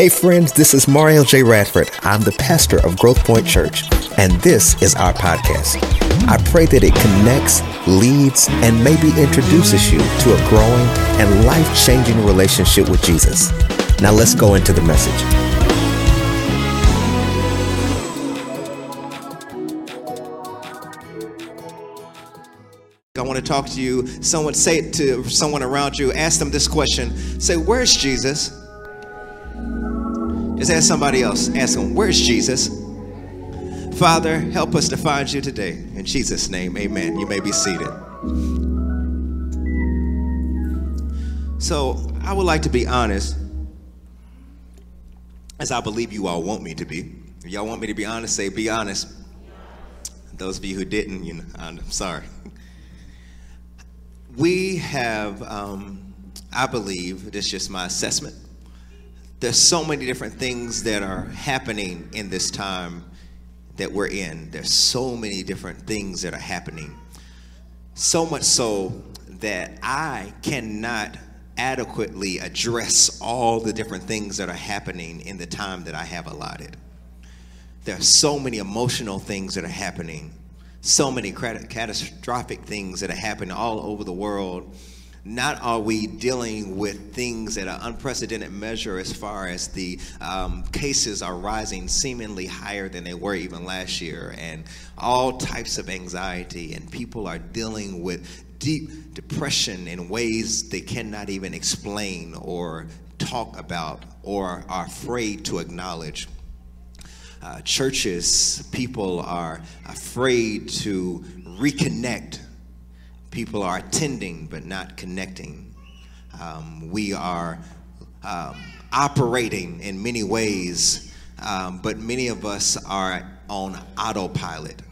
Hey friends, this is Mario J. Radford. I'm the pastor of Growth Point Church, and this is our podcast. I pray that it connects, leads, and maybe introduces you to a growing and life changing relationship with Jesus. Now let's go into the message. I want to talk to you. Someone say it to someone around you. Ask them this question. Say, Where's Jesus? Just ask somebody else. Ask them, Where's Jesus? Father, help us to find you today. In Jesus' name, amen. You may be seated. So, I would like to be honest, as I believe you all want me to be. If y'all want me to be honest, say, Be honest. Those of you who didn't, you know, I'm sorry we have, um, I believe, this is just my assessment. There's so many different things that are happening in this time that we're in. There's so many different things that are happening. So much so that I cannot adequately address all the different things that are happening in the time that I have allotted. There are so many emotional things that are happening so many catastrophic things that are happening all over the world. Not are we dealing with things at an unprecedented measure as far as the um, cases are rising seemingly higher than they were even last year, and all types of anxiety, and people are dealing with deep depression in ways they cannot even explain or talk about or are afraid to acknowledge uh, churches, people are afraid to reconnect. People are attending but not connecting. Um, we are um, operating in many ways, um, but many of us are on autopilot.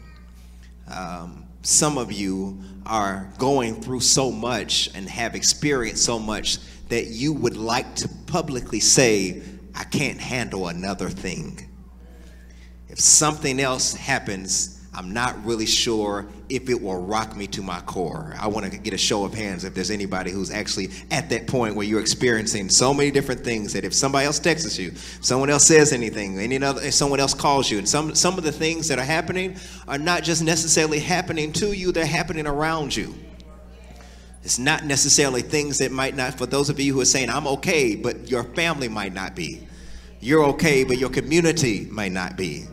Um, some of you are going through so much and have experienced so much that you would like to publicly say, I can't handle another thing. If something else happens, I'm not really sure if it will rock me to my core. I want to get a show of hands if there's anybody who's actually at that point where you're experiencing so many different things that if somebody else texts you, someone else says anything, any other, someone else calls you, and some some of the things that are happening are not just necessarily happening to you; they're happening around you. It's not necessarily things that might not. For those of you who are saying I'm okay, but your family might not be. You're okay, but your community might not be.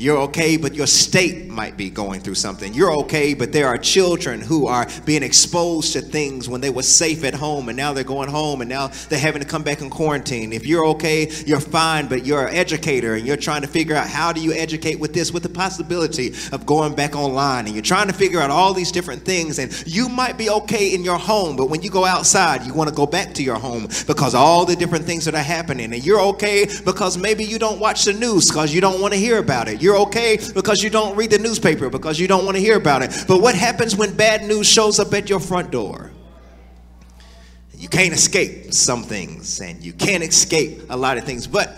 You're okay, but your state might be going through something. You're okay, but there are children who are being exposed to things when they were safe at home and now they're going home and now they're having to come back in quarantine. If you're okay, you're fine, but you're an educator and you're trying to figure out how do you educate with this with the possibility of going back online and you're trying to figure out all these different things and you might be okay in your home, but when you go outside, you want to go back to your home because all the different things that are happening and you're okay because maybe you don't watch the news because you don't want to hear about it. You're okay because you don't read the newspaper, because you don't want to hear about it. But what happens when bad news shows up at your front door? You can't escape some things, and you can't escape a lot of things. But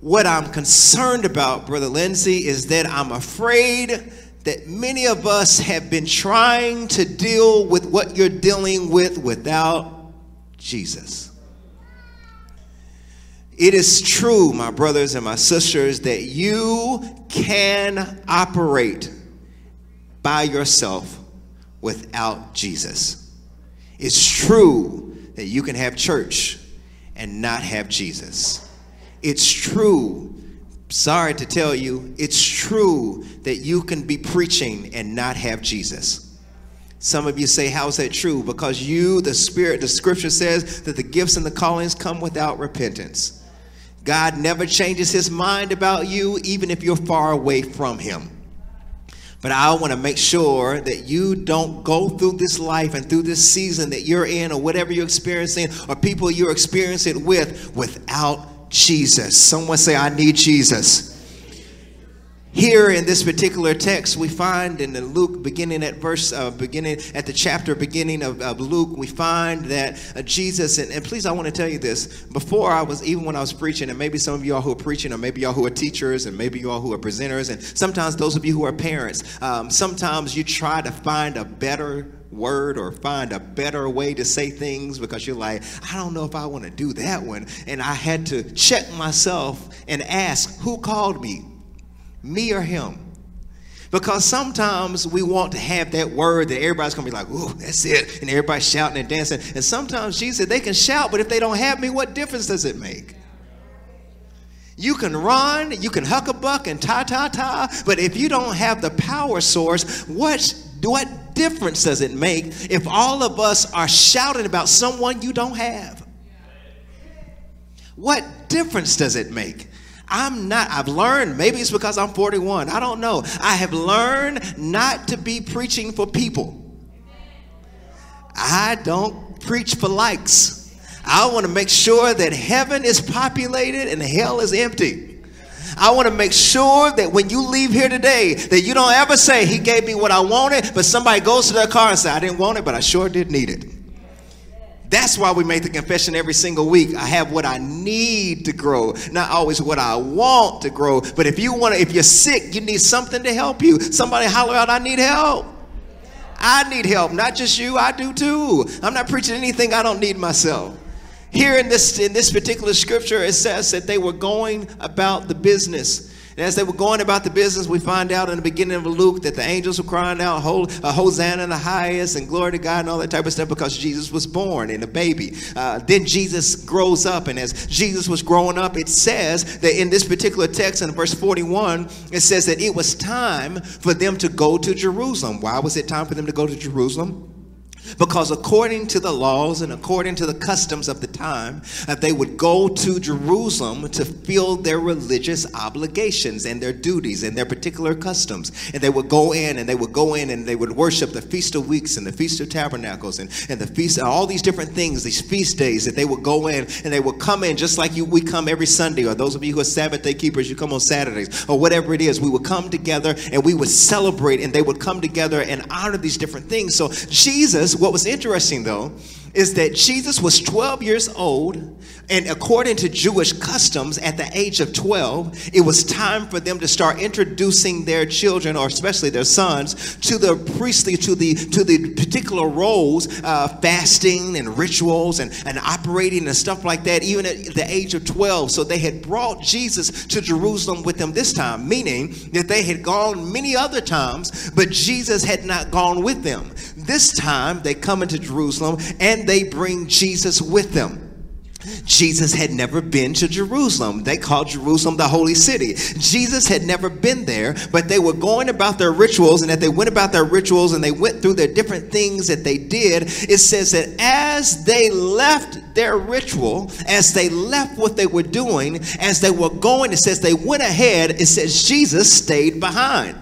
what I'm concerned about, Brother Lindsay, is that I'm afraid that many of us have been trying to deal with what you're dealing with without Jesus. It is true, my brothers and my sisters, that you can operate by yourself without Jesus. It's true that you can have church and not have Jesus. It's true, sorry to tell you, it's true that you can be preaching and not have Jesus. Some of you say, How's that true? Because you, the Spirit, the scripture says that the gifts and the callings come without repentance. God never changes his mind about you, even if you're far away from him. But I want to make sure that you don't go through this life and through this season that you're in, or whatever you're experiencing, or people you're experiencing with, without Jesus. Someone say, I need Jesus. Here in this particular text, we find in the Luke, beginning at verse, uh, beginning at the chapter beginning of, of Luke, we find that uh, Jesus, and, and, please, I want to tell you this. Before I was, even when I was preaching, and maybe some of y'all who are preaching, or maybe y'all who are teachers, and maybe y'all who are presenters, and sometimes those of you who are parents, um, sometimes you try to find a better word or find a better way to say things because you're like, I don't know if I want to do that one. And I had to check myself and ask, who called me? Me or him? Because sometimes we want to have that word that everybody's gonna be like, ooh, that's it. And everybody's shouting and dancing. And sometimes Jesus said, they can shout, but if they don't have me, what difference does it make? You can run, you can huck a buck and ta ta ta, but if you don't have the power source, what, what difference does it make if all of us are shouting about someone you don't have? What difference does it make? I'm not, I've learned, maybe it's because I'm 41, I don't know. I have learned not to be preaching for people. I don't preach for likes. I want to make sure that heaven is populated and hell is empty. I want to make sure that when you leave here today, that you don't ever say, He gave me what I wanted, but somebody goes to their car and say, I didn't want it, but I sure did need it. That's why we make the confession every single week. I have what I need to grow, not always what I want to grow. But if you want to, if you're sick, you need something to help you. Somebody holler out, I need help. I need help, not just you, I do too. I'm not preaching anything I don't need myself. Here in this in this particular scripture, it says that they were going about the business. And as they were going about the business, we find out in the beginning of Luke that the angels were crying out, uh, Hosanna in the highest, and glory to God, and all that type of stuff because Jesus was born and a baby. Uh, then Jesus grows up, and as Jesus was growing up, it says that in this particular text, in verse 41, it says that it was time for them to go to Jerusalem. Why was it time for them to go to Jerusalem? Because according to the laws and according to the customs of the time, that they would go to Jerusalem to fill their religious obligations and their duties and their particular customs. And they would go in and they would go in and they would worship the Feast of Weeks and the Feast of Tabernacles and, and the Feast, and all these different things, these feast days that they would go in and they would come in just like you, we come every Sunday, or those of you who are Sabbath day keepers, you come on Saturdays, or whatever it is. We would come together and we would celebrate and they would come together and honor these different things. So Jesus what was interesting though is that Jesus was 12 years old, and according to Jewish customs, at the age of 12, it was time for them to start introducing their children, or especially their sons, to the priestly, to the to the particular roles, uh, fasting and rituals and, and operating and stuff like that, even at the age of 12. So they had brought Jesus to Jerusalem with them this time, meaning that they had gone many other times, but Jesus had not gone with them. This time they come into Jerusalem and they bring Jesus with them. Jesus had never been to Jerusalem. They called Jerusalem the holy city. Jesus had never been there, but they were going about their rituals, and that they went about their rituals and they went through their different things that they did, it says that as they left their ritual, as they left what they were doing, as they were going, it says they went ahead, it says Jesus stayed behind.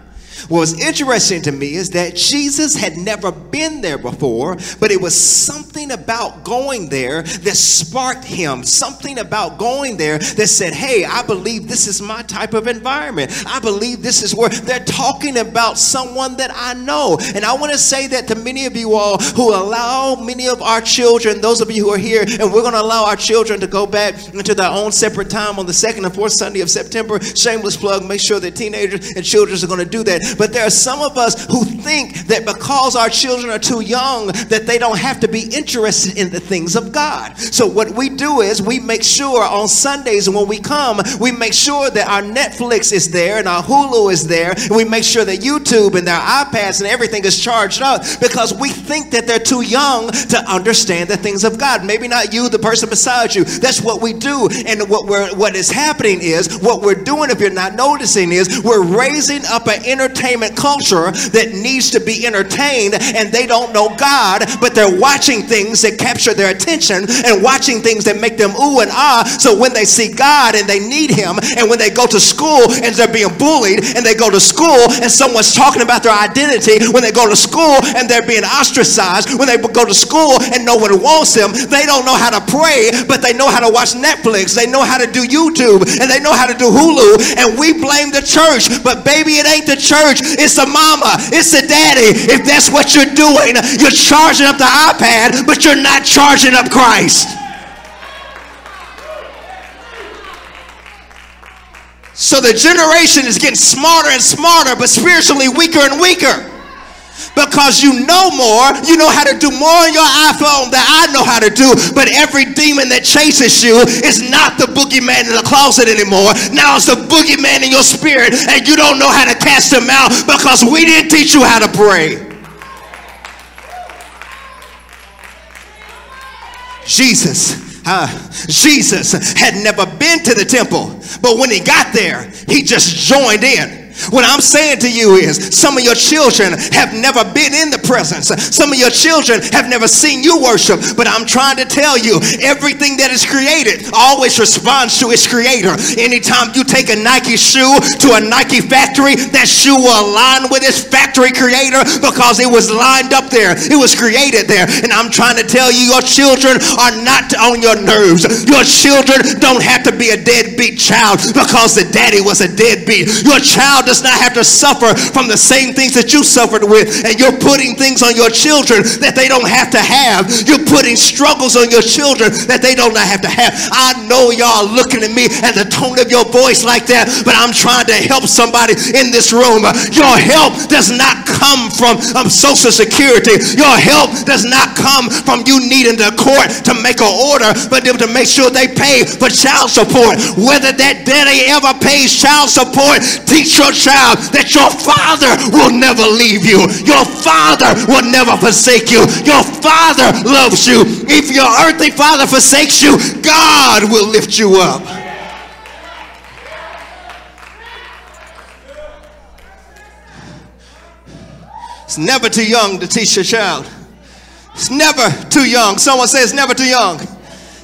What was interesting to me is that Jesus had never been there before, but it was something about going there that sparked him, something about going there that said, Hey, I believe this is my type of environment. I believe this is where they're talking about someone that I know. And I want to say that to many of you all who allow many of our children, those of you who are here, and we're going to allow our children to go back into their own separate time on the second and fourth Sunday of September. Shameless plug, make sure that teenagers and children are going to do that. But there are some of us who think that because our children are too young, that they don't have to be interested in the things of God. So what we do is we make sure on Sundays when we come, we make sure that our Netflix is there and our Hulu is there, and we make sure that YouTube and their iPads and everything is charged up because we think that they're too young to understand the things of God. Maybe not you, the person beside you. That's what we do. And what we're what is happening is what we're doing, if you're not noticing, is we're raising up an entertainment entertainment culture that needs to be entertained and they don't know God, but they're watching things that capture their attention and watching things that make them ooh and ah. So when they see God and they need Him, and when they go to school and they're being bullied, and they go to school and someone's talking about their identity, when they go to school and they're being ostracized, when they go to school and no one wants them, they don't know how to pray, but they know how to watch Netflix, they know how to do YouTube, and they know how to do Hulu, and we blame the church, but baby, it ain't the church church, it's the mama, it's the daddy. If that's what you're doing, you're charging up the iPad, but you're not charging up Christ. So the generation is getting smarter and smarter, but spiritually weaker and weaker. Because you know more. You know how to do more on your iPhone than I know how to do. But every demon that chases you is not the boogeyman in the closet anymore. Now it's the boogeyman in your spirit, and you don't know how to cast him out because we didn't teach you how to pray. Jesus, uh, Jesus had never been to the temple, but when he got there, he just joined in. What I'm saying to you is some of your children have never been in the presence. Some of your children have never seen you worship. But I'm trying to tell you, everything that is created always responds to its creator. Anytime you take a Nike shoe to a Nike factory, that shoe will align with its factory creator because it was lined up there. It was created there. And I'm trying to tell you, your children are not on your nerves. Your children don't have to be a deadbeat child because the daddy was a deadbeat. Be your child does not have to suffer from the same things that you suffered with. And you're putting things on your children that they don't have to have. You're putting struggles on your children that they don't have to have. I know y'all looking at me and the tone of your voice like that, but I'm trying to help somebody in this room. Your help does not come from um, Social Security. Your help does not come from you needing the court to make an order, but to make sure they pay for child support. Whether that daddy ever pays child support, teach your child that your father will never leave you. Your father will never forsake you. Your father loves you. If your earthly father forsakes you, God will lift you up. It's never too young to teach your child. It's never too young. Someone says never too young.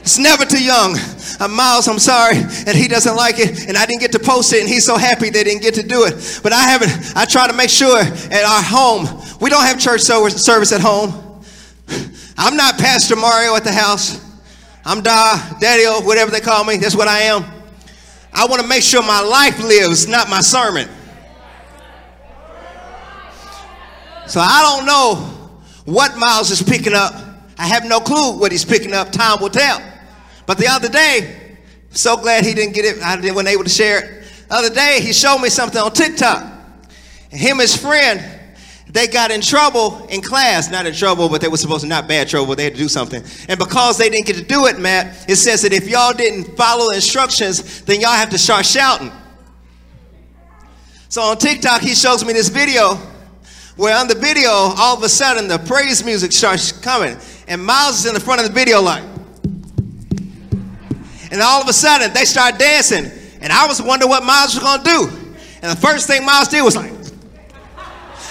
It's never too young uh, Miles, I'm sorry, and he doesn't like it, and I didn't get to post it, and he's so happy they didn't get to do it. But I haven't, I try to make sure at our home, we don't have church service at home. I'm not Pastor Mario at the house. I'm Da, Daddy, whatever they call me. That's what I am. I want to make sure my life lives, not my sermon. So I don't know what Miles is picking up. I have no clue what he's picking up. Time will tell. But the other day, so glad he didn't get it, I wasn't able to share it. The other day, he showed me something on TikTok. Him and his friend, they got in trouble in class. Not in trouble, but they were supposed to not bad trouble. They had to do something. And because they didn't get to do it, Matt, it says that if y'all didn't follow instructions, then y'all have to start shouting. So on TikTok, he shows me this video where on the video, all of a sudden, the praise music starts coming. And Miles is in the front of the video like, and all of a sudden, they start dancing. And I was wondering what Miles was going to do. And the first thing Miles did was like,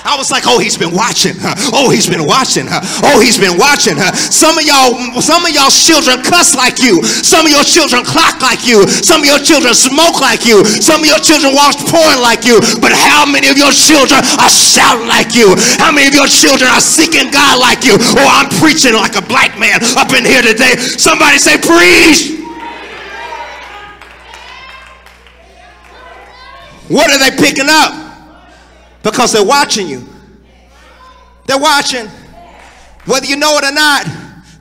I was like, oh, he's been watching. Oh, he's been watching. Oh, he's been watching. Some of y'all, some of y'all children cuss like you. Some of your children clock like you. Some of your children smoke like you. Some of your children watch porn like you. But how many of your children are shouting like you? How many of your children are seeking God like you? Oh, I'm preaching like a black man up in here today. Somebody say, preach. What are they picking up? Because they're watching you. They're watching. Whether you know it or not,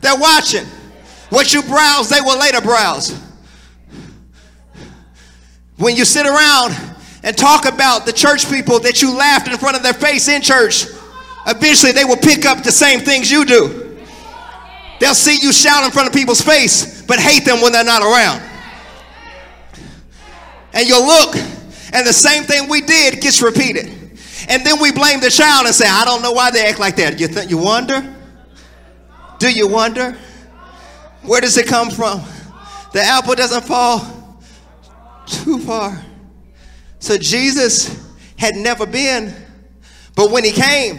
they're watching. What you browse, they will later browse. When you sit around and talk about the church people that you laughed in front of their face in church, eventually they will pick up the same things you do. They'll see you shout in front of people's face, but hate them when they're not around. And you'll look and the same thing we did gets repeated. And then we blame the child and say, I don't know why they act like that. You, th- you wonder? Do you wonder? Where does it come from? The apple doesn't fall too far. So Jesus had never been, but when he came,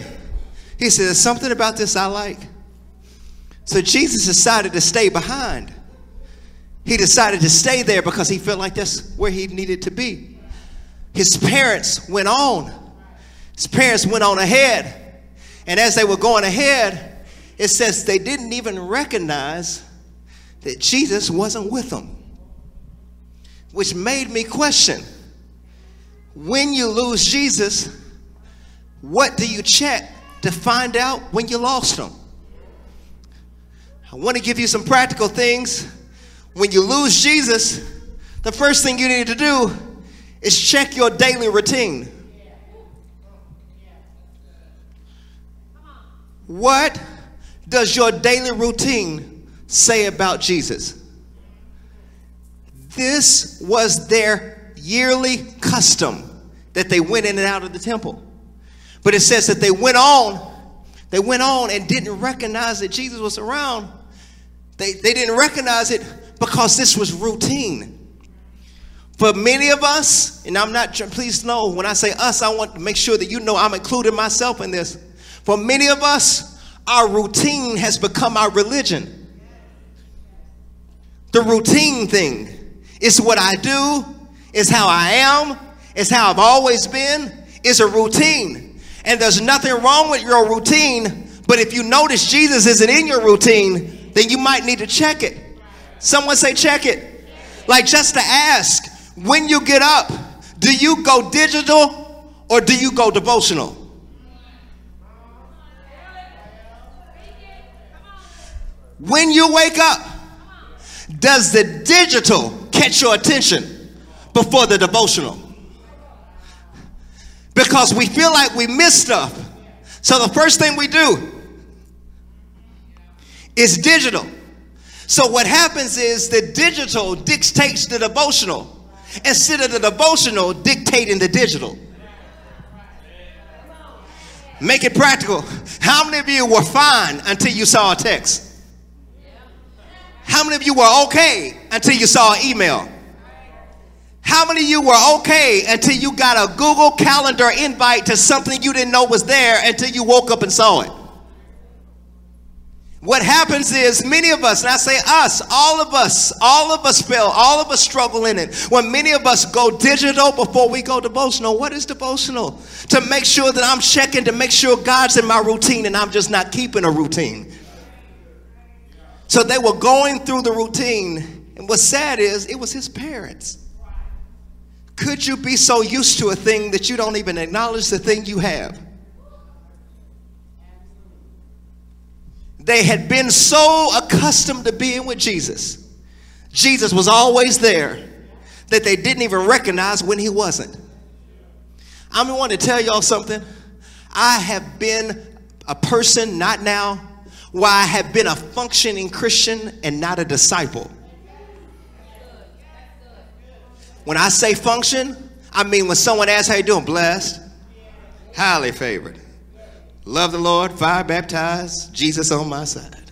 he said, There's something about this I like. So Jesus decided to stay behind. He decided to stay there because he felt like that's where he needed to be. His parents went on. His parents went on ahead. And as they were going ahead, it says they didn't even recognize that Jesus wasn't with them. Which made me question when you lose Jesus, what do you check to find out when you lost him? I want to give you some practical things. When you lose Jesus, the first thing you need to do is check your daily routine. What does your daily routine say about Jesus? This was their yearly custom that they went in and out of the temple. But it says that they went on, they went on and didn't recognize that Jesus was around. They, they didn't recognize it because this was routine. For many of us, and I'm not, please know, when I say us, I want to make sure that you know I'm including myself in this. For many of us, our routine has become our religion. The routine thing is what I do, is how I am, is how I've always been, is a routine. And there's nothing wrong with your routine, but if you notice Jesus isn't in your routine, then you might need to check it. Someone say, check it. Like just to ask, when you get up, do you go digital or do you go devotional? When you wake up, does the digital catch your attention before the devotional? Because we feel like we miss stuff. So the first thing we do is digital. So what happens is the digital dictates the devotional instead of the devotional dictating the digital. Make it practical. How many of you were fine until you saw a text? How many of you were okay until you saw an email? How many of you were okay until you got a Google Calendar invite to something you didn't know was there until you woke up and saw it? What happens is many of us, and I say us, all of us, all of us fail, all of us struggle in it. When many of us go digital before we go devotional, what is devotional? To make sure that I'm checking to make sure God's in my routine and I'm just not keeping a routine. So they were going through the routine, and what's sad is it was his parents. Could you be so used to a thing that you don't even acknowledge the thing you have? They had been so accustomed to being with Jesus. Jesus was always there that they didn't even recognize when he wasn't. I'm going to tell y'all something. I have been a person, not now, why I have been a functioning Christian and not a disciple. When I say function, I mean when someone asks how you doing, blessed, highly favored. Love the Lord, fire baptized, Jesus on my side.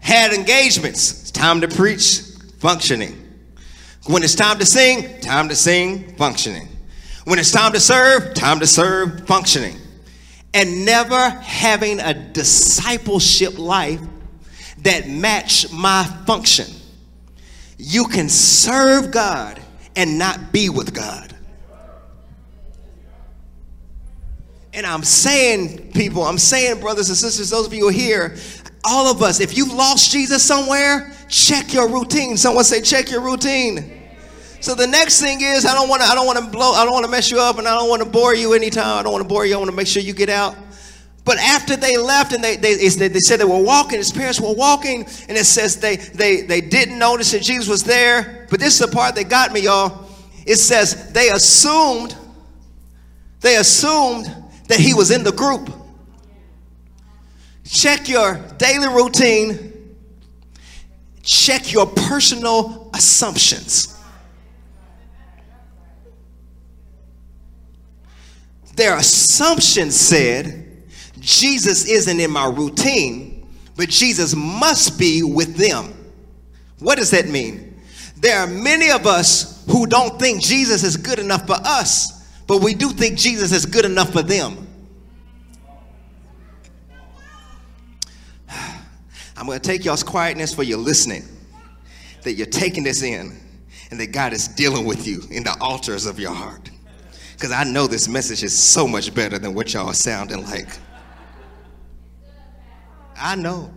Had engagements, it's time to preach, functioning. When it's time to sing, time to sing, functioning. When it's time to serve, time to serve, functioning. And never having a discipleship life that matched my function. You can serve God and not be with God. And I'm saying, people, I'm saying, brothers and sisters, those of you here, all of us, if you've lost Jesus somewhere, check your routine. Someone say, check your routine. So the next thing is, I don't want to, I don't want to blow, I don't want to mess you up, and I don't want to bore you anytime. I don't want to bore you. I want to make sure you get out. But after they left and they, they, they said they were walking, his parents were walking, and it says they, they, they didn't notice that Jesus was there. But this is the part that got me, y'all. It says they assumed, they assumed that he was in the group. Check your daily routine. Check your personal assumptions. Their assumption said, Jesus isn't in my routine, but Jesus must be with them. What does that mean? There are many of us who don't think Jesus is good enough for us but we do think Jesus is good enough for them. I'm going to take y'all's quietness for your listening, that you're taking this in, and that God is dealing with you in the altars of your heart. Because I know this message is so much better than what y'all are sounding like. I know.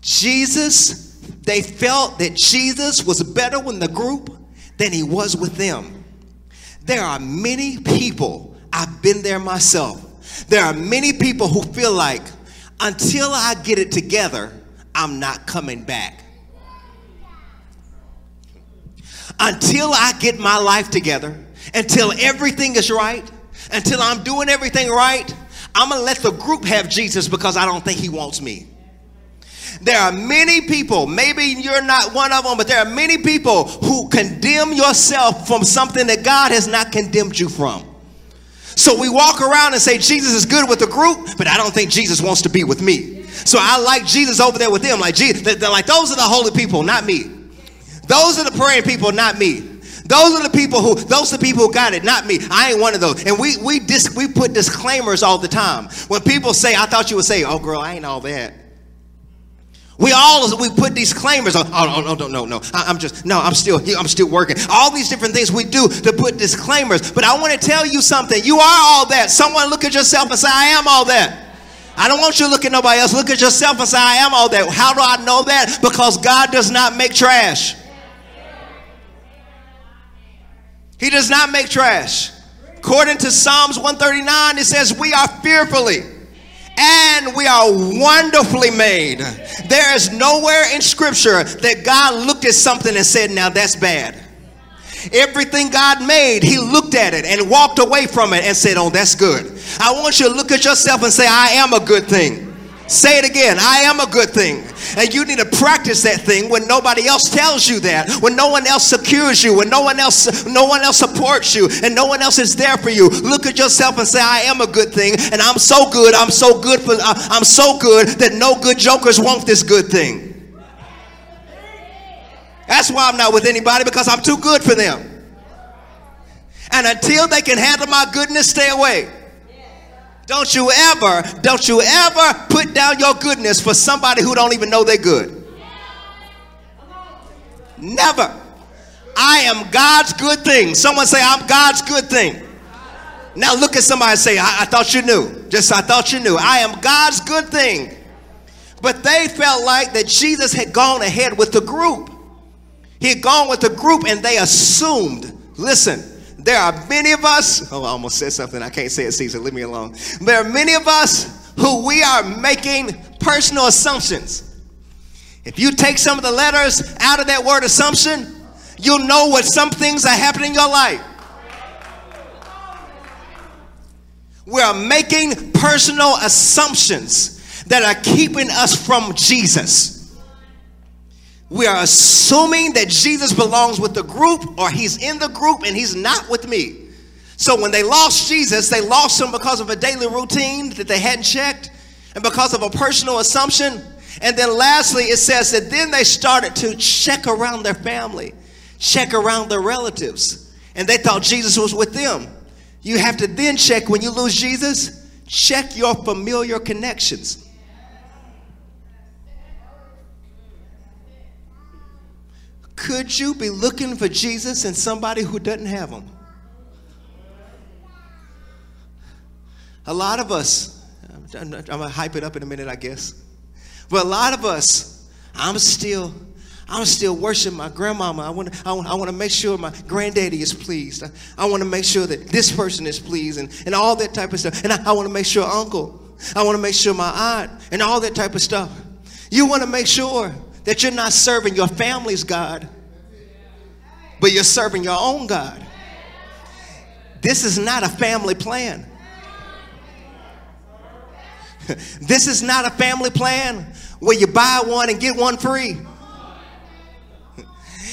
Jesus, they felt that Jesus was better with the group than he was with them. There are many people, I've been there myself. There are many people who feel like until I get it together, I'm not coming back. Until I get my life together, until everything is right, until I'm doing everything right, I'm to let the group have Jesus because I don't think he wants me. There are many people, maybe you're not one of them, but there are many people who condemn yourself from something that God has not condemned you from. So we walk around and say Jesus is good with the group, but I don't think Jesus wants to be with me. So I like Jesus over there with them. Like Jesus, they're like those are the holy people, not me. Those are the praying people, not me. Those are the people who those are the people who got it, not me. I ain't one of those. And we we dis, we put disclaimers all the time. When people say, I thought you would say, oh girl, I ain't all that. We all we put disclaimers on. Oh, oh no no no no! I'm just no. I'm still here. I'm still working. All these different things we do to put disclaimers. But I want to tell you something. You are all that. Someone look at yourself and say, I am all that. I don't want you to look at nobody else. Look at yourself and say, I am all that. How do I know that? Because God does not make trash. He does not make trash. According to Psalms 139, it says, We are fearfully and we are wonderfully made. There is nowhere in Scripture that God looked at something and said, Now that's bad. Everything God made, He looked at it and walked away from it and said, Oh, that's good. I want you to look at yourself and say, I am a good thing. Say it again. I am a good thing. And you need to practice that thing when nobody else tells you that, when no one else secures you, when no one else no one else supports you, and no one else is there for you. Look at yourself and say, I am a good thing, and I'm so good, I'm so good for uh, I'm so good that no good jokers want this good thing. That's why I'm not with anybody because I'm too good for them. And until they can handle my goodness, stay away. Don't you ever, don't you ever put down your goodness for somebody who don't even know they're good. Never. I am God's good thing. Someone say, I'm God's good thing. Now look at somebody say, I, I thought you knew. Just I thought you knew. I am God's good thing. But they felt like that Jesus had gone ahead with the group. He had gone with the group and they assumed, listen, there are many of us, oh, I almost said something. I can't say it, Caesar. Leave me alone. There are many of us who we are making personal assumptions. If you take some of the letters out of that word assumption, you'll know what some things are happening in your life. We are making personal assumptions that are keeping us from Jesus we are assuming that Jesus belongs with the group or he's in the group and he's not with me. So when they lost Jesus, they lost him because of a daily routine that they hadn't checked and because of a personal assumption. And then lastly, it says that then they started to check around their family, check around their relatives, and they thought Jesus was with them. You have to then check when you lose Jesus, check your familiar connections. Could you be looking for Jesus in somebody who doesn't have him? A lot of us, I'm, gonna hype it up in a minute, I guess. But a lot of us, I'm still, I'm still worshiping my grandmama. I want I want, I want to make sure my granddaddy is pleased. I, I want to make sure that this person is pleased and, and all that type of stuff. And I, I want to make sure uncle. I want to make sure my aunt and all that type of stuff. You want to make sure that you're not serving your family's God, but you're serving your own God. This is not a family plan. this is not a family plan where you buy one and get one free.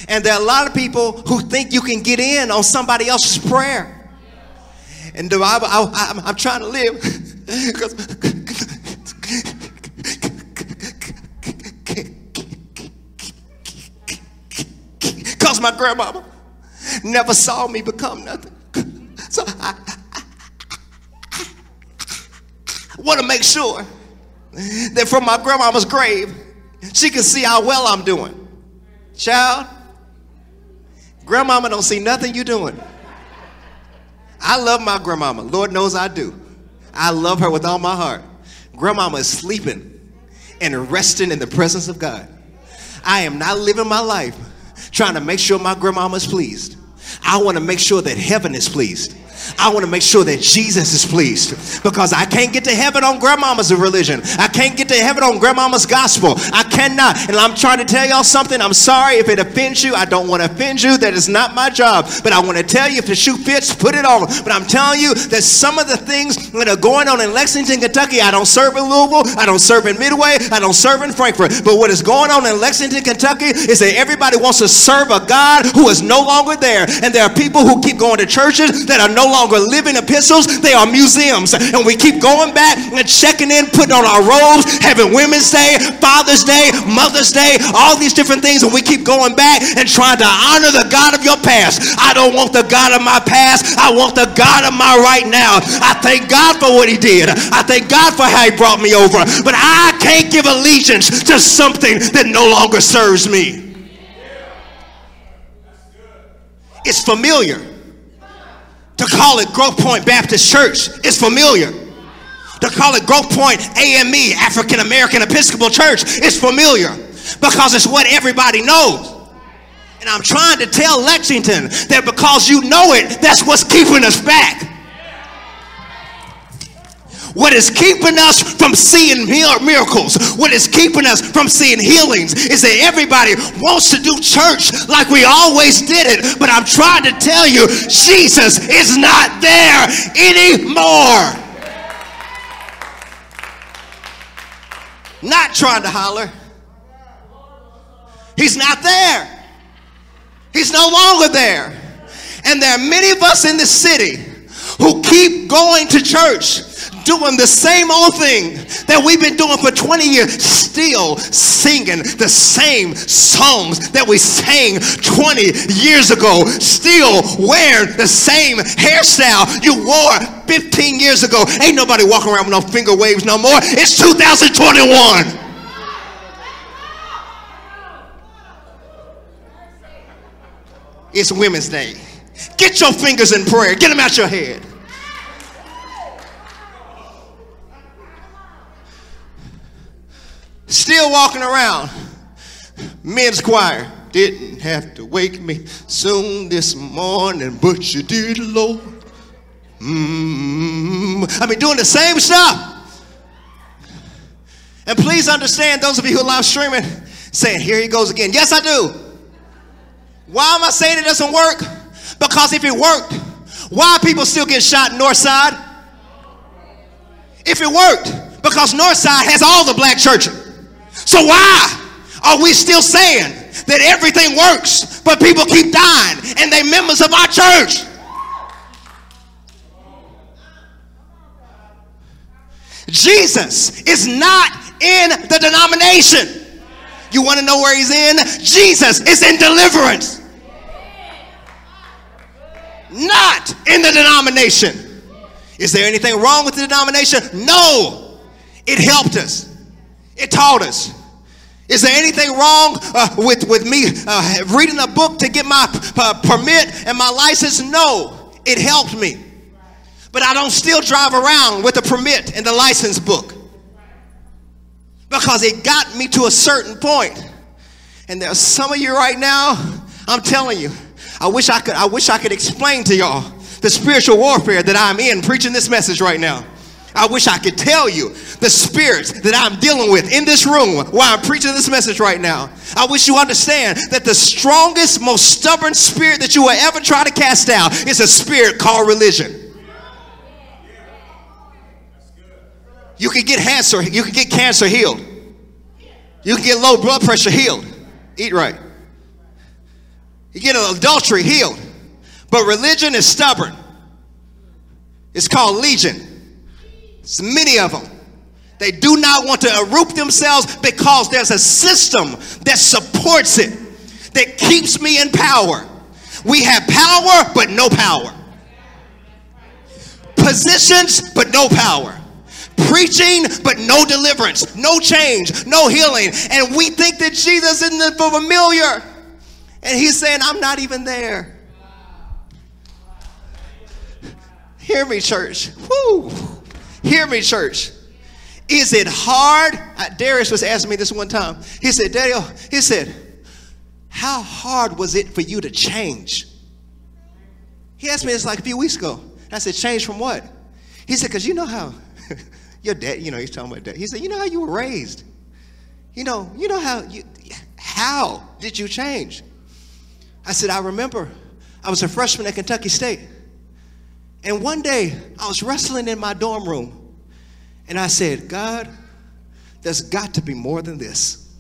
And there are a lot of people who think you can get in on somebody else's prayer. And the Bible, I, am trying to live because because my grandmama never saw me become nothing. So I, I want to make sure that from my grandmama's grave, she can see how well I'm doing. Child, grandmama don't see nothing you doing. I love my grandmama. Lord knows I do. I love her with all my heart. Grandmama is sleeping and resting in the presence of God. I am not living my life trying to make sure my grandmama is pleased. I want to make sure that heaven is pleased. I want to make sure that Jesus is pleased because I can't get to heaven on grandmama's religion. I can't get to heaven on grandmama's gospel. I cannot. And I'm trying to tell y'all something. I'm sorry if it offends you. I don't want to offend you. That is not my job. But I want to tell you if the shoe fits, put it on. But I'm telling you that some of the things that are going on in Lexington, Kentucky, I don't serve in Louisville. I don't serve in Midway. I don't serve in Frankfort. But what is going on in Lexington, Kentucky is that everybody wants to serve a God who is no longer there. And there are people who keep going to churches that are no longer living epistles, they are museums. And we keep going back and checking in, putting on our robes, having Women's Day, Father's Day, Mother's Day, all these different things. And we keep going back and trying to honor the God of your past. I don't want the God of my past. I want the God of my right now. I thank God for what he did. I thank God for how he brought me over. But I can't give allegiance to something that no longer serves me. It's familiar. To call it Growth Point Baptist Church is familiar. To call it Growth Point AME, African American Episcopal Church, is familiar because it's what everybody knows. And I'm trying to tell Lexington that because you know it, that's what's keeping us back. What is keeping us from seeing miracles, what is keeping us from seeing healings, is that everybody wants to do church like we always did it. But I'm trying to tell you, Jesus is not there anymore. Not trying to holler. He's not there. He's no longer there. And there are many of us in this city who keep going to church doing the same old thing that we've been doing for 20 years, still singing the same songs that we sang 20 years ago, still wearing the same hairstyle you wore 15 years ago. Ain't nobody walking around with no finger waves no more. It's 2021. It's Women's Day. Get your fingers in prayer. Get them out your head. Still walking around. Men's choir. Didn't have to wake me soon this morning, but you did, Lord. Mm-hmm. I mean, doing the same stuff. And please understand, those of you who are live streaming, saying, Here he goes again. Yes, I do. Why am I saying it doesn't work? Because if it worked, why people still get shot north side? If it worked, because north side has all the black churches. So why are we still saying that everything works, but people keep dying and they members of our church? Jesus is not in the denomination. You want to know where he's in? Jesus is in deliverance. Not in the denomination. Is there anything wrong with the denomination? No. It helped us. It taught us. Is there anything wrong uh, with, with me uh, reading a book to get my uh, permit and my license? No, it helped me. But I don't still drive around with a permit and the license book because it got me to a certain point. And there's some of you right now, I'm telling you, I wish I could, I wish I could explain to y'all the spiritual warfare that I'm in preaching this message right now. I wish I could tell you the spirits that I'm dealing with in this room while I'm preaching this message right now. I wish you understand that the strongest, most stubborn spirit that you will ever try to cast out is a spirit called religion. You can get cancer, you can get cancer healed. You can get low blood pressure healed. Eat right. You get adultery healed. But religion is stubborn. It's called legion. It's many of them. They do not want to root themselves because there's a system that supports it, that keeps me in power. We have power, but no power. Positions, but no power. Preaching, but no deliverance, no change, no healing. And we think that Jesus isn't familiar. And he's saying, I'm not even there. Hear me, church. Woo. Hear me, church. Is it hard? Uh, Darius was asking me this one time. He said, Daniel, he said, how hard was it for you to change? He asked me this like a few weeks ago. And I said, Change from what? He said, Because you know how your dad, you know, he's talking about that. He said, You know how you were raised? You know, you know how you how did you change? I said, I remember I was a freshman at Kentucky State. And one day I was wrestling in my dorm room and I said, God, there's got to be more than this.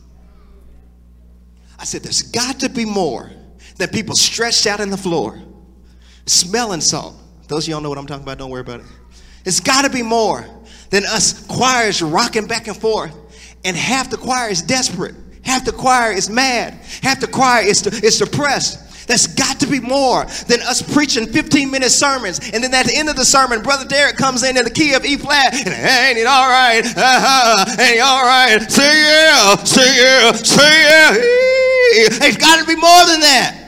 I said, there's got to be more than people stretched out on the floor, smelling salt. Those of y'all know what I'm talking about, don't worry about it. It's got to be more than us choirs rocking back and forth, and half the choir is desperate, half the choir is mad, half the choir is, is depressed. That's got to be more than us preaching 15 minute sermons. And then at the end of the sermon, Brother Derek comes in in the key of E flat and ain't it all right? Uh-huh. Ain't it all right? Say yeah, say yeah, say yeah. It's got to be more than that.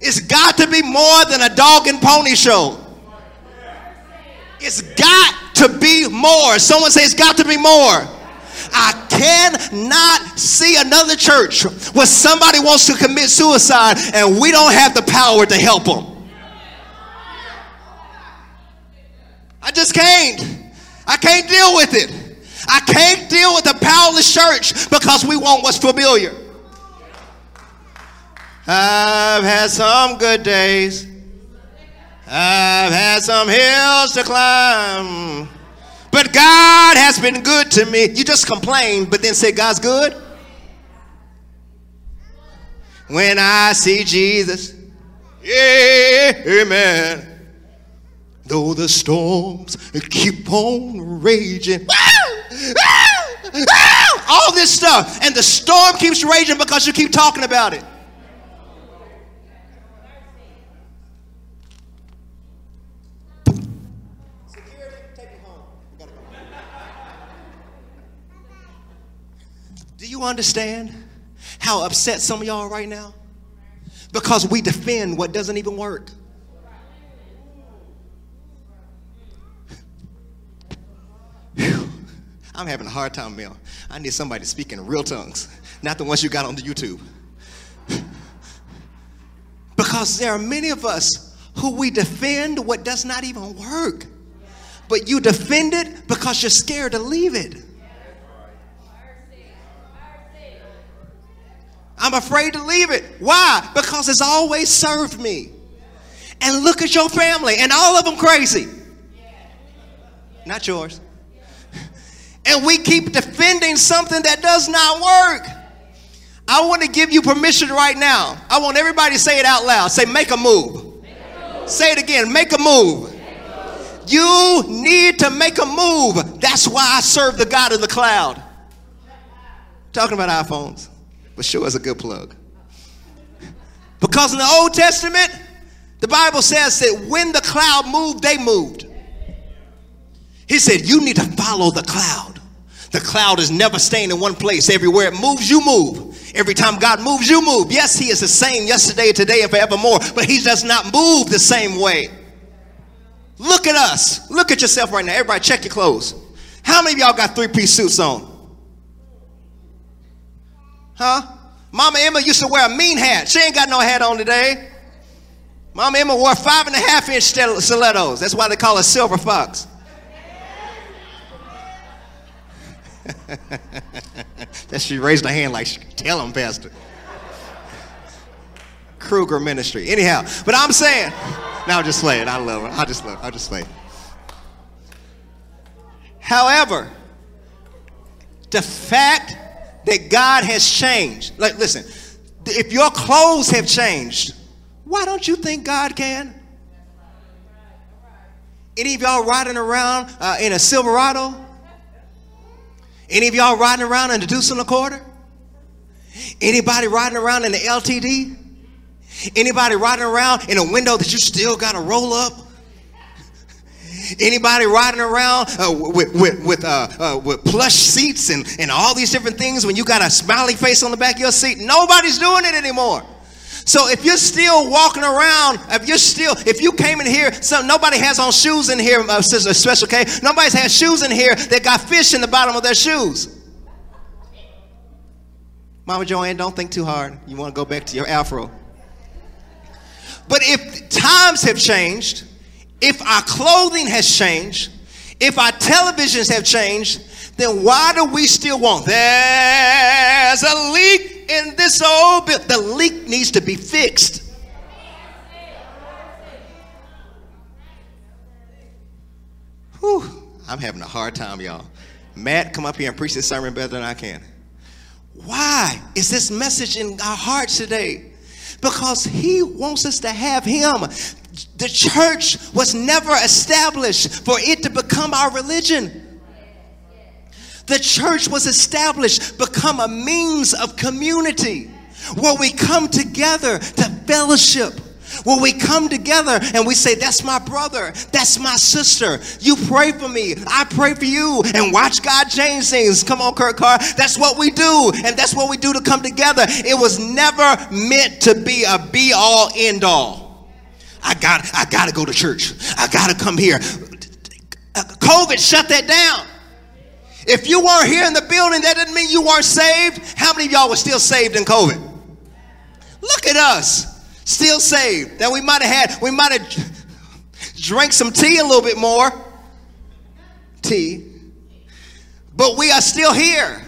It's got to be more than a dog and pony show. It's got to be more. Someone say it's got to be more. I cannot see another church where somebody wants to commit suicide and we don't have the power to help them. I just can't. I can't deal with it. I can't deal with a powerless church because we want what's familiar. I've had some good days. I've had some hills to climb. But God has been good to me. You just complain, but then say, God's good. When I see Jesus, yeah, amen. Though the storms keep on raging, all this stuff, and the storm keeps raging because you keep talking about it. Do you understand how upset some of y'all are right now? Because we defend what doesn't even work. Whew. I'm having a hard time, Mel. I need somebody to speak in real tongues, not the ones you got on the YouTube. Because there are many of us who we defend what does not even work. But you defend it because you're scared to leave it. I'm afraid to leave it. Why? Because it's always served me. And look at your family, and all of them crazy. Not yours. And we keep defending something that does not work. I want to give you permission right now. I want everybody to say it out loud. Say, make a move. Make a move. Say it again, make a move. Make a move. You need to make a move. That's why I serve the God of the cloud. Talking about iPhones but sure is a good plug. Because in the Old Testament, the Bible says that when the cloud moved, they moved. He said, You need to follow the cloud. The cloud is never staying in one place. Everywhere it moves, you move. Every time God moves, you move. Yes, He is the same yesterday, today, and forevermore, but He does not move the same way. Look at us. Look at yourself right now. Everybody, check your clothes. How many of y'all got three piece suits on? Huh? Mama Emma used to wear a mean hat. She ain't got no hat on today. Mama Emma wore five and a half inch stilettos. That's why they call her Silver Fox. that she raised her hand like, tell him, Pastor. Kruger Ministry. Anyhow, but I'm saying, now I'm just playing. I love her. I just love. Her. I just play. However, the fact that God has changed. Like, listen, if your clothes have changed, why don't you think God can? Any of y'all riding around uh, in a Silverado? Any of y'all riding around in a deuce and a quarter? Anybody riding around in the LTD? Anybody riding around in a window that you still got to roll up? Anybody riding around uh, with, with, with, uh, uh, with plush seats and, and all these different things when you got a smiley face on the back of your seat? Nobody's doing it anymore. So if you're still walking around, if you're still, if you came in here, so nobody has on shoes in here, uh, Sister Special K. Nobody's has shoes in here that got fish in the bottom of their shoes. Mama Joanne, don't think too hard. You want to go back to your afro. But if times have changed, if our clothing has changed, if our televisions have changed, then why do we still want? There's a leak in this old building. The leak needs to be fixed. Whew, I'm having a hard time, y'all. Matt, come up here and preach this sermon better than I can. Why is this message in our hearts today? Because he wants us to have him. The church was never established for it to become our religion. The church was established become a means of community where we come together to fellowship Where we come together and we say, That's my brother, that's my sister. You pray for me, I pray for you, and watch God change things. Come on, Kurt Carr. That's what we do, and that's what we do to come together. It was never meant to be a be all end all. I got I gotta go to church. I gotta come here. COVID shut that down. If you weren't here in the building, that didn't mean you weren't saved. How many of y'all were still saved in COVID? Look at us still saved. That we might have had, we might have drank some tea a little bit more. Tea. But we are still here.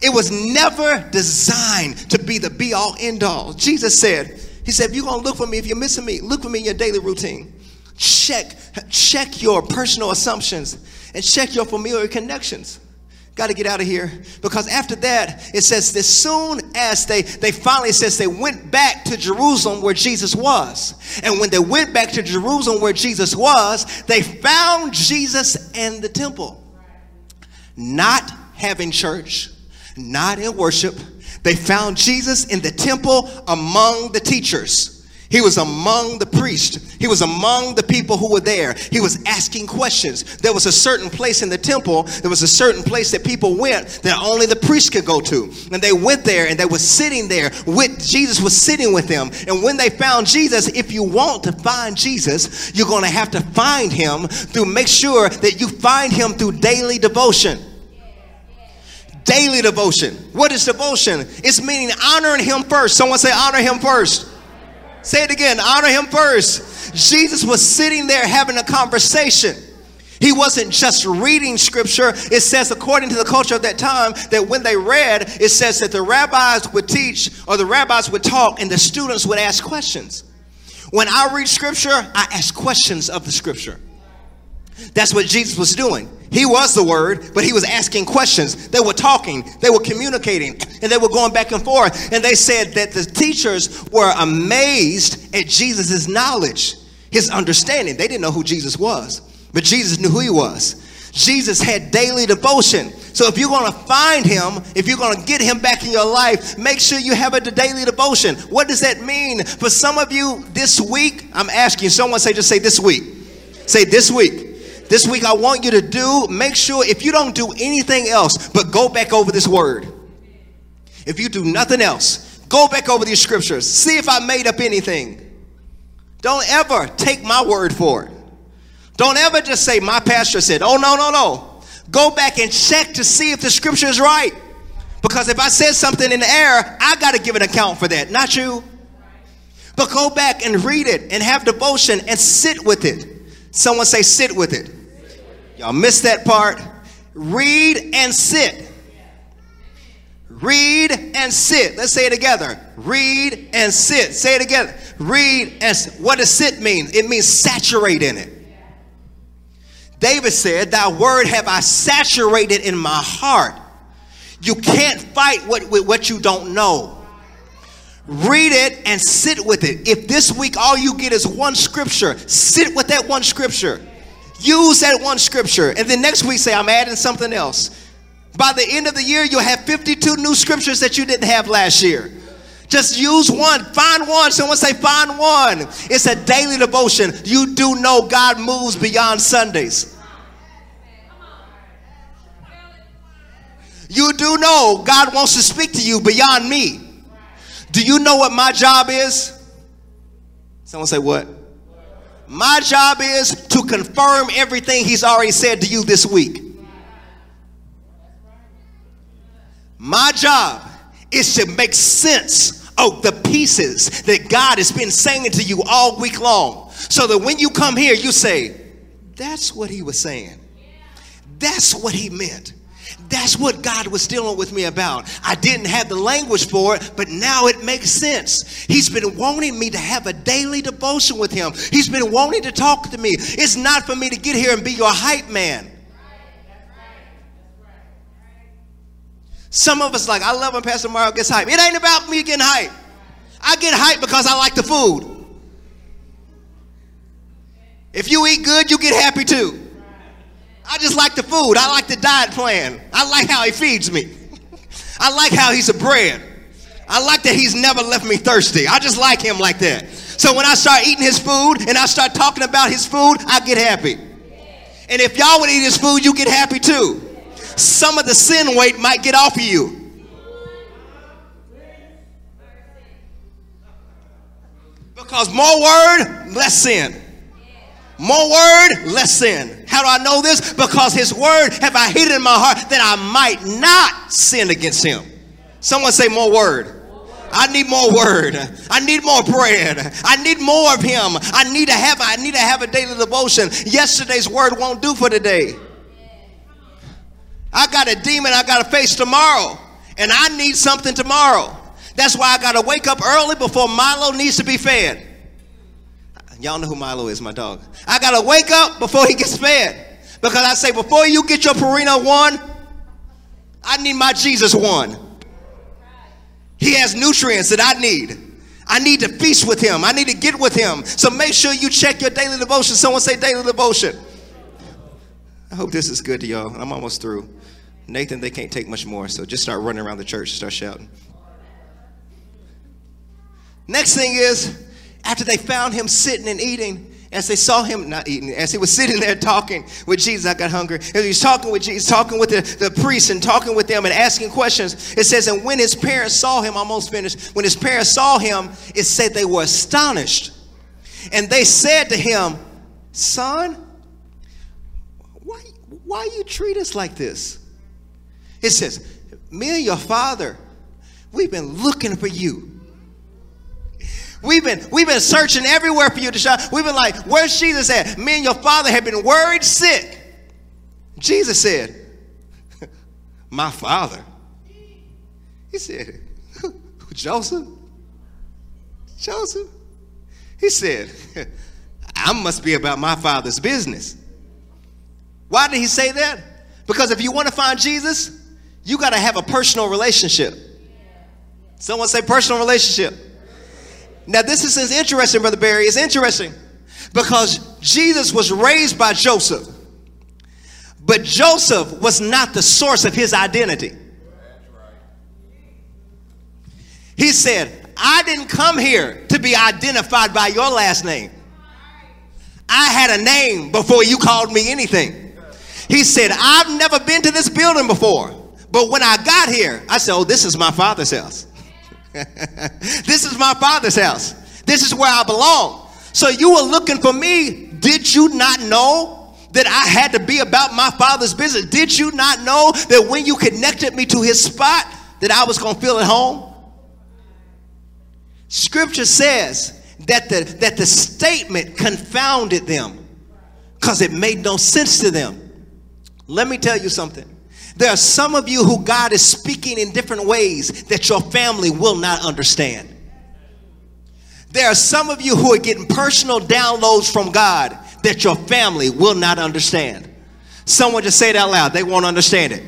It was never designed to be the be all end all. Jesus said, He said, if you're gonna look for me, if you're missing me, look for me in your daily routine. Check, check your personal assumptions and check your familiar connections. Got to get out of here. Because after that, it says, as soon as they, they finally says they went back to Jerusalem where Jesus was. And when they went back to Jerusalem where Jesus was, they found Jesus in the temple. Not having church, not in worship. They found Jesus in the temple among the teachers. He was among the priests. He was among the people who were there. He was asking questions. There was a certain place in the temple, there was a certain place that people went that only the priests could go to. And they went there and they were sitting there with Jesus was sitting with them. And when they found Jesus, if you want to find Jesus, you're going to have to find him through make sure that you find him through daily devotion daily devotion. What is devotion? It's meaning honoring him first. Someone say honor him first. Say it again honor him first. Jesus was sitting there having a conversation. He wasn't just reading scripture. It says, according to the culture of that time, that when they read, it says that the rabbis would teach or the rabbis would talk and the students would ask questions. When I read scripture, I ask questions of the scripture. That's what Jesus was doing. He was the word, but he was asking questions. They were talking, they were communicating, and they were going back and forth. And they said that the teachers were amazed at Jesus' knowledge, his understanding. They didn't know who Jesus was, but Jesus knew who he was. Jesus had daily devotion. So if you're going to find him, if you're going to get him back in your life, make sure you have a daily devotion. What does that mean? For some of you this week, I'm asking someone say just say this week. Say this week. This week, I want you to do, make sure if you don't do anything else, but go back over this word. If you do nothing else, go back over these scriptures. See if I made up anything. Don't ever take my word for it. Don't ever just say, my pastor said, oh, no, no, no. Go back and check to see if the scripture is right. Because if I said something in the air, I got to give an account for that, not you. But go back and read it and have devotion and sit with it. Someone say, sit with it. Y'all missed that part. Read and sit. Read and sit. Let's say it together. Read and sit. Say it together. Read and sit. What does sit mean? It means saturate in it. David said, Thy word have I saturated in my heart. You can't fight what, with what you don't know. Read it and sit with it. If this week all you get is one scripture, sit with that one scripture. Use that one scripture. And then next week say, I'm adding something else. By the end of the year, you'll have 52 new scriptures that you didn't have last year. Just use one. Find one. Someone say, find one. It's a daily devotion. You do know God moves beyond Sundays. You do know God wants to speak to you beyond me. Do you know what my job is? Someone say, What? My job is to confirm everything he's already said to you this week. My job is to make sense of the pieces that God has been saying to you all week long. So that when you come here, you say, That's what he was saying. That's what he meant. That's what God was dealing with me about. I didn't have the language for it, but now it makes sense. He's been wanting me to have a daily devotion with Him. He's been wanting to talk to me. It's not for me to get here and be your hype man. Some of us like, I love when Pastor Mario gets hype. It ain't about me getting hype. I get hype because I like the food. If you eat good, you get happy too. I just like the food. I like the diet plan. I like how he feeds me. I like how he's a bread. I like that he's never left me thirsty. I just like him like that. So when I start eating his food and I start talking about his food, I get happy. And if y'all would eat his food, you get happy too. Some of the sin weight might get off of you. Because more word, less sin. More word, less sin. How do I know this? Because his word have I hidden in my heart that I might not sin against him. Someone say more word. I need more word. I need more bread. I need more of him. I need to have I need to have a daily devotion. Yesterday's word won't do for today. I got a demon I got to face tomorrow, and I need something tomorrow. That's why I got to wake up early before Milo needs to be fed. Y'all know who Milo is, my dog. I got to wake up before he gets fed. Because I say, before you get your Purina one, I need my Jesus one. He has nutrients that I need. I need to feast with him. I need to get with him. So make sure you check your daily devotion. Someone say daily devotion. I hope this is good to y'all. I'm almost through. Nathan, they can't take much more, so just start running around the church, start shouting. Next thing is, after they found him sitting and eating, as they saw him not eating, as he was sitting there talking with Jesus, I got hungry. As he was talking with Jesus, talking with the, the priests and talking with them and asking questions, it says, and when his parents saw him, almost finished, when his parents saw him, it said they were astonished. And they said to him, Son, why, why you treat us like this? It says, Me and your father, we've been looking for you. We've been we've been searching everywhere for you to show. We've been like, where's Jesus at? Me and your father have been worried sick. Jesus said, My father. He said, Joseph? Joseph? He said, I must be about my father's business. Why did he say that? Because if you want to find Jesus, you got to have a personal relationship. Someone say personal relationship. Now, this is interesting, Brother Barry. It's interesting because Jesus was raised by Joseph, but Joseph was not the source of his identity. He said, I didn't come here to be identified by your last name. I had a name before you called me anything. He said, I've never been to this building before, but when I got here, I said, Oh, this is my father's house. this is my father's house. This is where I belong. So you were looking for me. Did you not know that I had to be about my father's business? Did you not know that when you connected me to his spot, that I was going to feel at home? Scripture says that the, that the statement confounded them because it made no sense to them. Let me tell you something. There are some of you who God is speaking in different ways that your family will not understand. There are some of you who are getting personal downloads from God that your family will not understand. Someone just say it out loud. They won't understand it.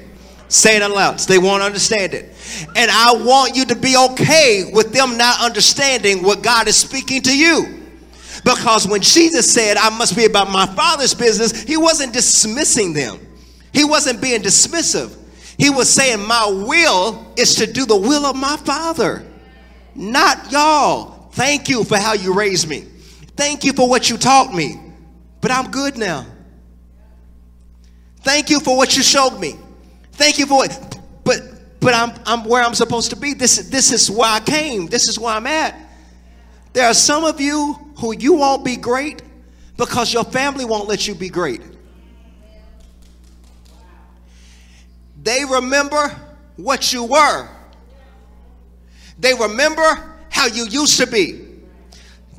Say it out loud. They won't understand it. And I want you to be okay with them not understanding what God is speaking to you. Because when Jesus said, I must be about my father's business, he wasn't dismissing them. He wasn't being dismissive. He was saying, My will is to do the will of my Father, not y'all. Thank you for how you raised me. Thank you for what you taught me. But I'm good now. Thank you for what you showed me. Thank you for it. But but I'm I'm where I'm supposed to be. This this is where I came. This is where I'm at. There are some of you who you won't be great because your family won't let you be great. They remember what you were. They remember how you used to be.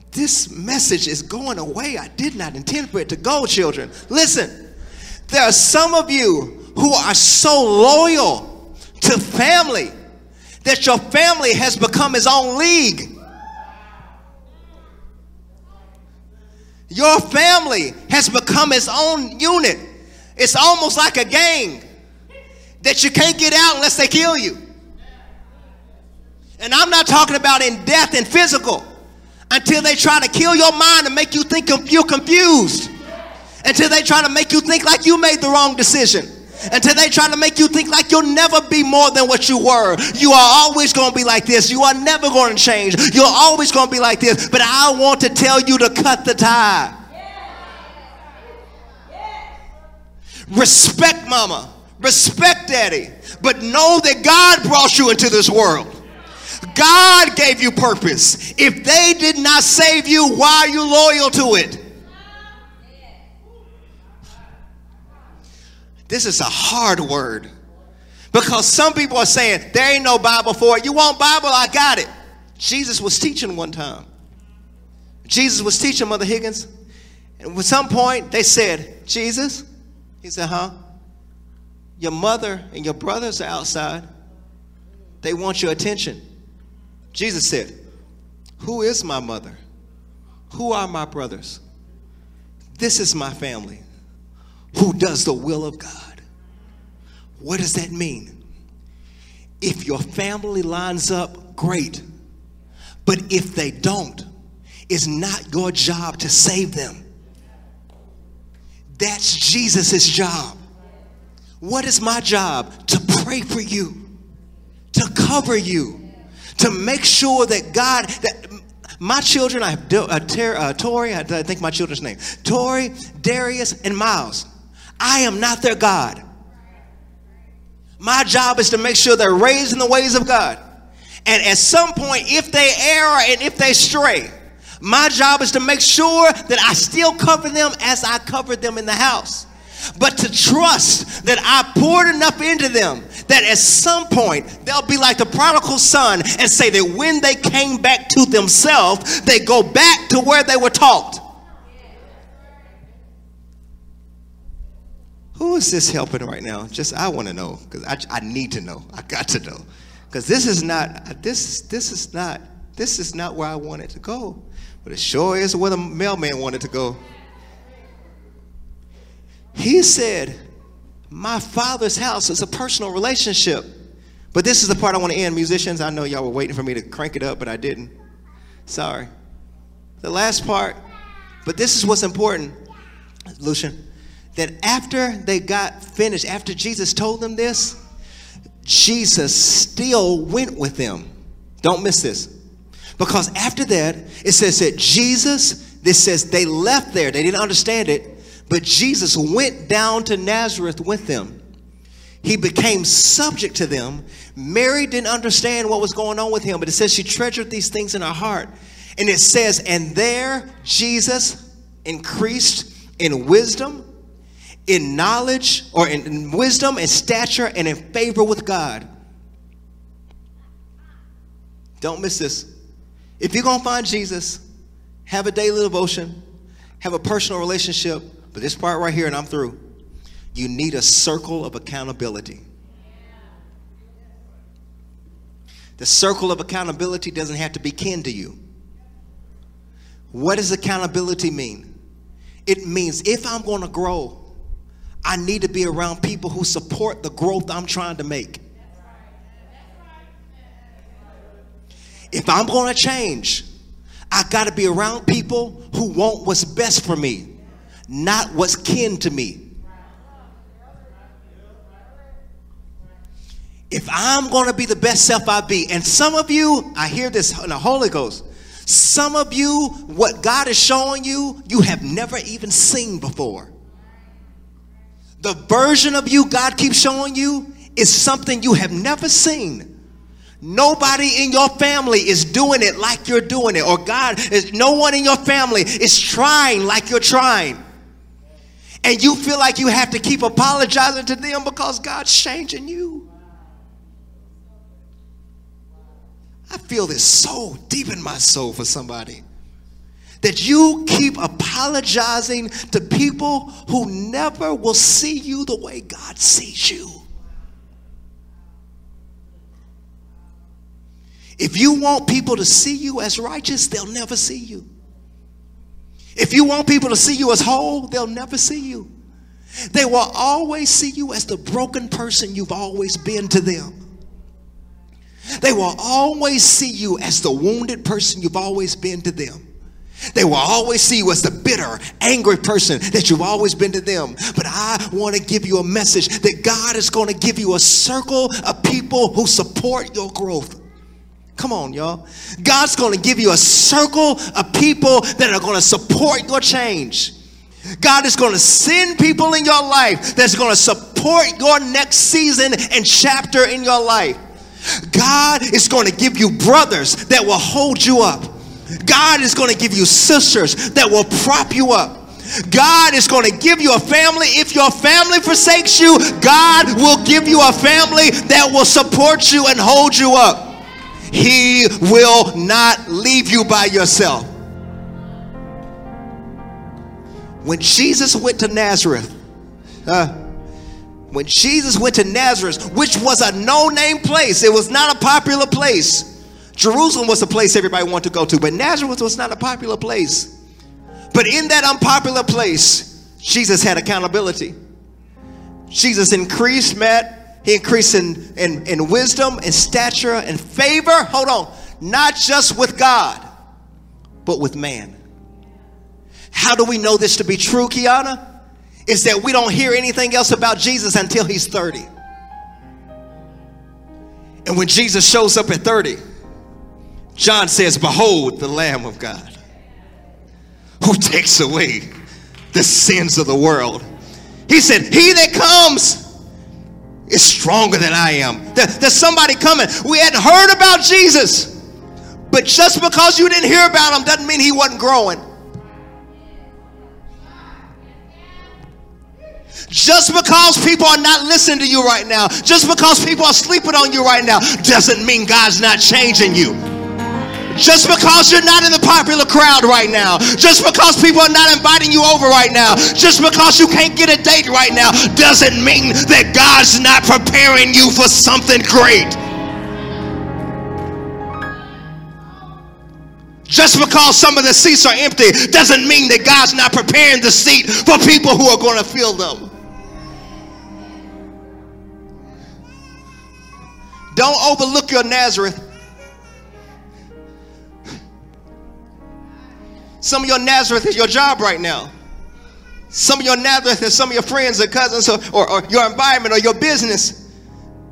This message is going away. I did not intend for it to go, children. Listen, there are some of you who are so loyal to family that your family has become its own league. Your family has become its own unit. It's almost like a gang that you can't get out unless they kill you. And I'm not talking about in death and physical until they try to kill your mind and make you think you're confused. Until they try to make you think like you made the wrong decision. Until they try to make you think like you'll never be more than what you were. You are always going to be like this. You are never going to change. You're always going to be like this. But I want to tell you to cut the tie. Respect mama. Respect daddy. But know that God brought you into this world. God gave you purpose. If they did not save you, why are you loyal to it? This is a hard word because some people are saying there ain't no Bible for it. You want Bible? I got it. Jesus was teaching one time. Jesus was teaching Mother Higgins. And at some point they said, Jesus, he said, huh? Your mother and your brothers are outside. They want your attention. Jesus said, Who is my mother? Who are my brothers? This is my family who does the will of God. What does that mean? If your family lines up, great. But if they don't, it's not your job to save them. That's Jesus' job. What is my job? To pray for you, to cover you, to make sure that God, that my children, I have uh, Ter- uh, Tori, I think my children's name, Tori, Darius, and Miles. I am not their God. My job is to make sure they're raised in the ways of God. And at some point, if they err and if they stray, my job is to make sure that I still cover them as I covered them in the house. But to trust that I poured enough into them that at some point they'll be like the prodigal son and say that when they came back to themselves, they go back to where they were taught. Who is this helping right now? Just I want to know because I, I need to know. I got to know because this is not this this is not this is not where I wanted to go, but it sure is where the mailman wanted to go. He said, "My father's house is a personal relationship." But this is the part I want to end. Musicians, I know y'all were waiting for me to crank it up, but I didn't. Sorry. The last part, but this is what's important, Lucian that after they got finished, after Jesus told them this, Jesus still went with them. Don't miss this. Because after that, it says that Jesus, this says they left there. They didn't understand it, but Jesus went down to Nazareth with them. He became subject to them. Mary didn't understand what was going on with him, but it says she treasured these things in her heart. And it says, and there Jesus increased in wisdom in knowledge or in, in wisdom and stature and in favor with God. Don't miss this. If you're going to find Jesus, have a daily devotion, have a personal relationship, but this part right here, and I'm through, you need a circle of accountability. The circle of accountability doesn't have to be kin to you. What does accountability mean? It means if I'm going to grow, I need to be around people who support the growth I'm trying to make. If I'm going to change, I got to be around people who want what's best for me, not what's kin to me. If I'm going to be the best self I be, and some of you, I hear this in the Holy Ghost, some of you, what God is showing you, you have never even seen before. The version of you God keeps showing you is something you have never seen. Nobody in your family is doing it like you're doing it, or God is no one in your family is trying like you're trying. And you feel like you have to keep apologizing to them because God's changing you. I feel this so deep in my soul for somebody that you keep apologizing to people who never will see you the way God sees you. If you want people to see you as righteous, they'll never see you. If you want people to see you as whole, they'll never see you. They will always see you as the broken person you've always been to them. They will always see you as the wounded person you've always been to them. They will always see you as the bitter, angry person that you've always been to them. But I want to give you a message that God is going to give you a circle of people who support your growth. Come on, y'all. God's going to give you a circle of people that are going to support your change. God is going to send people in your life that's going to support your next season and chapter in your life. God is going to give you brothers that will hold you up. God is going to give you sisters that will prop you up. God is going to give you a family. If your family forsakes you, God will give you a family that will support you and hold you up. He will not leave you by yourself. When Jesus went to Nazareth, uh, when Jesus went to Nazareth, which was a no name place, it was not a popular place. Jerusalem was a place everybody wanted to go to, but Nazareth was not a popular place. But in that unpopular place, Jesus had accountability. Jesus increased, Matt. He increased in, in, in wisdom and stature and favor. Hold on. Not just with God, but with man. How do we know this to be true, Kiana? Is that we don't hear anything else about Jesus until he's 30. And when Jesus shows up at 30, John says, Behold the Lamb of God who takes away the sins of the world. He said, He that comes is stronger than I am. There's somebody coming. We hadn't heard about Jesus, but just because you didn't hear about him doesn't mean he wasn't growing. Just because people are not listening to you right now, just because people are sleeping on you right now, doesn't mean God's not changing you. Just because you're not in the popular crowd right now, just because people are not inviting you over right now, just because you can't get a date right now, doesn't mean that God's not preparing you for something great. Just because some of the seats are empty doesn't mean that God's not preparing the seat for people who are going to fill them. Don't overlook your Nazareth. Some of your Nazareth is your job right now. Some of your Nazareth is some of your friends or cousins or, or, or your environment or your business.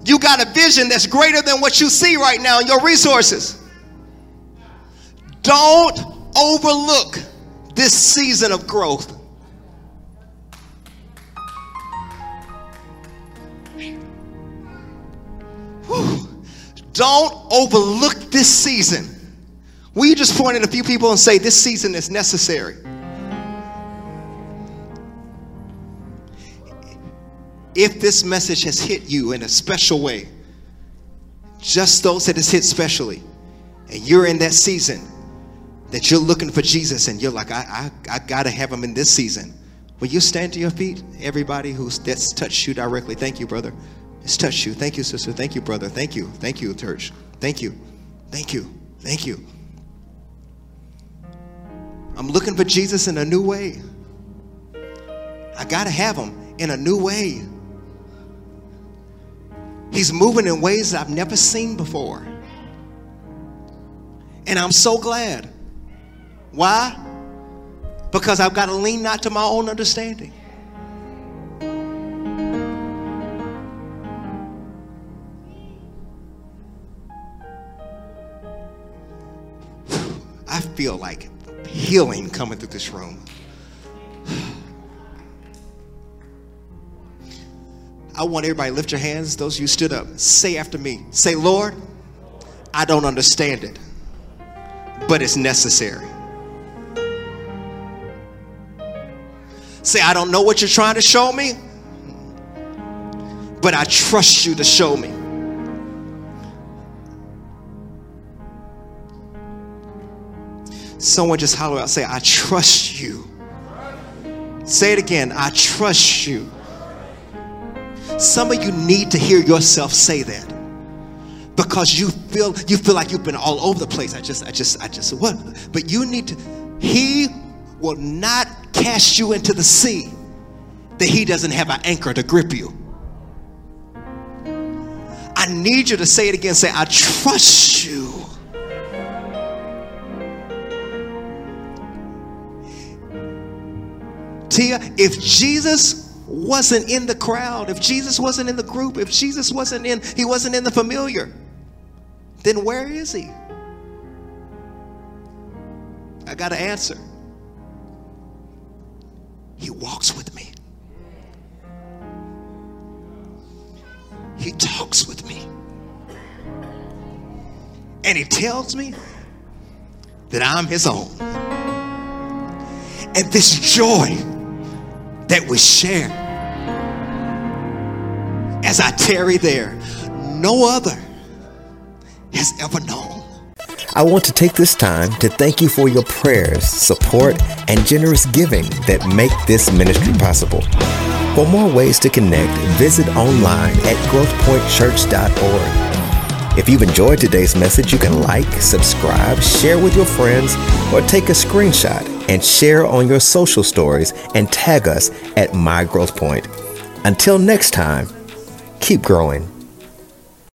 You got a vision that's greater than what you see right now in your resources. Don't overlook this season of growth. Whew. Don't overlook this season. You just point at a few people and say, This season is necessary? If this message has hit you in a special way, just those that it's hit specially, and you're in that season that you're looking for Jesus and you're like, I, I, I gotta have him in this season. Will you stand to your feet? Everybody who's that's touched you directly. Thank you, brother. It's touched you. Thank you, sister. Thank you, brother. Thank you. Thank you, church. Thank you. Thank you. Thank you. I'm looking for Jesus in a new way. I got to have him in a new way. He's moving in ways that I've never seen before. And I'm so glad. Why? Because I've got to lean not to my own understanding. I feel like healing coming through this room. I want everybody lift your hands. Those of you stood up, say after me. Say, Lord, I don't understand it, but it's necessary. Say, I don't know what you're trying to show me, but I trust you to show me. Someone just holler out, say, I trust you. Say it again, I trust you. Some of you need to hear yourself say that because you feel you feel like you've been all over the place. I just, I just, I just what? But you need to. He will not cast you into the sea that he doesn't have an anchor to grip you. I need you to say it again. Say, I trust you. Tia, if Jesus wasn't in the crowd, if Jesus wasn't in the group, if Jesus wasn't in, he wasn't in the familiar, then where is he? I got to answer. He walks with me. He talks with me. And he tells me that I'm his own. And this joy that we share as I tarry there, no other has ever known. I want to take this time to thank you for your prayers, support, and generous giving that make this ministry possible. For more ways to connect, visit online at growthpointchurch.org. If you've enjoyed today's message, you can like, subscribe, share with your friends, or take a screenshot and share on your social stories and tag us at My Growth Point. Until next time, keep growing.